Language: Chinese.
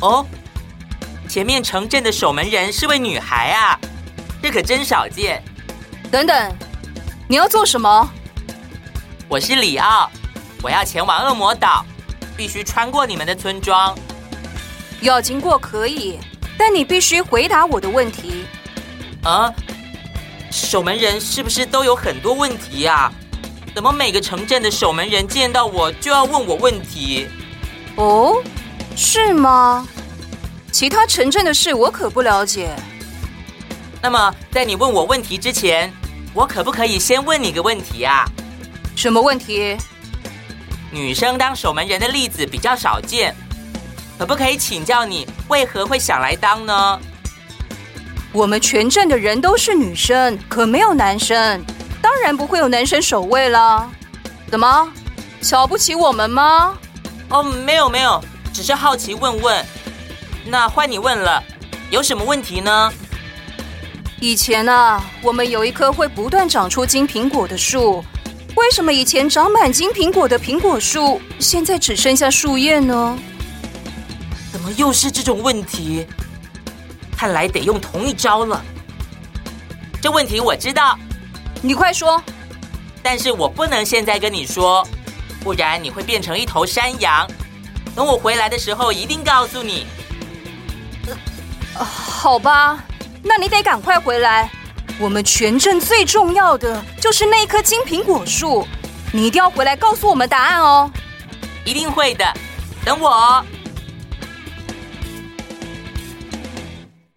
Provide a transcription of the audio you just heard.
哦，前面城镇的守门人是位女孩啊，这可真少见。等等，你要做什么？我是里奥，我要前往恶魔岛，必须穿过你们的村庄。要经过可以，但你必须回答我的问题。啊，守门人是不是都有很多问题呀？怎么每个城镇的守门人见到我就要问我问题？哦，是吗？其他城镇的事我可不了解。那么，在你问我问题之前，我可不可以先问你个问题啊？什么问题？女生当守门人的例子比较少见，可不可以请教你为何会想来当呢？我们全镇的人都是女生，可没有男生，当然不会有男生守卫了。怎么，瞧不起我们吗？哦，没有没有，只是好奇问问。那换你问了，有什么问题呢？以前啊，我们有一棵会不断长出金苹果的树，为什么以前长满金苹果的苹果树，现在只剩下树叶呢？怎么又是这种问题？看来得用同一招了。这问题我知道，你快说。但是我不能现在跟你说，不然你会变成一头山羊。等我回来的时候，一定告诉你。好吧，那你得赶快回来。我们全镇最重要的就是那棵金苹果树，你一定要回来告诉我们答案哦。一定会的，等我哦。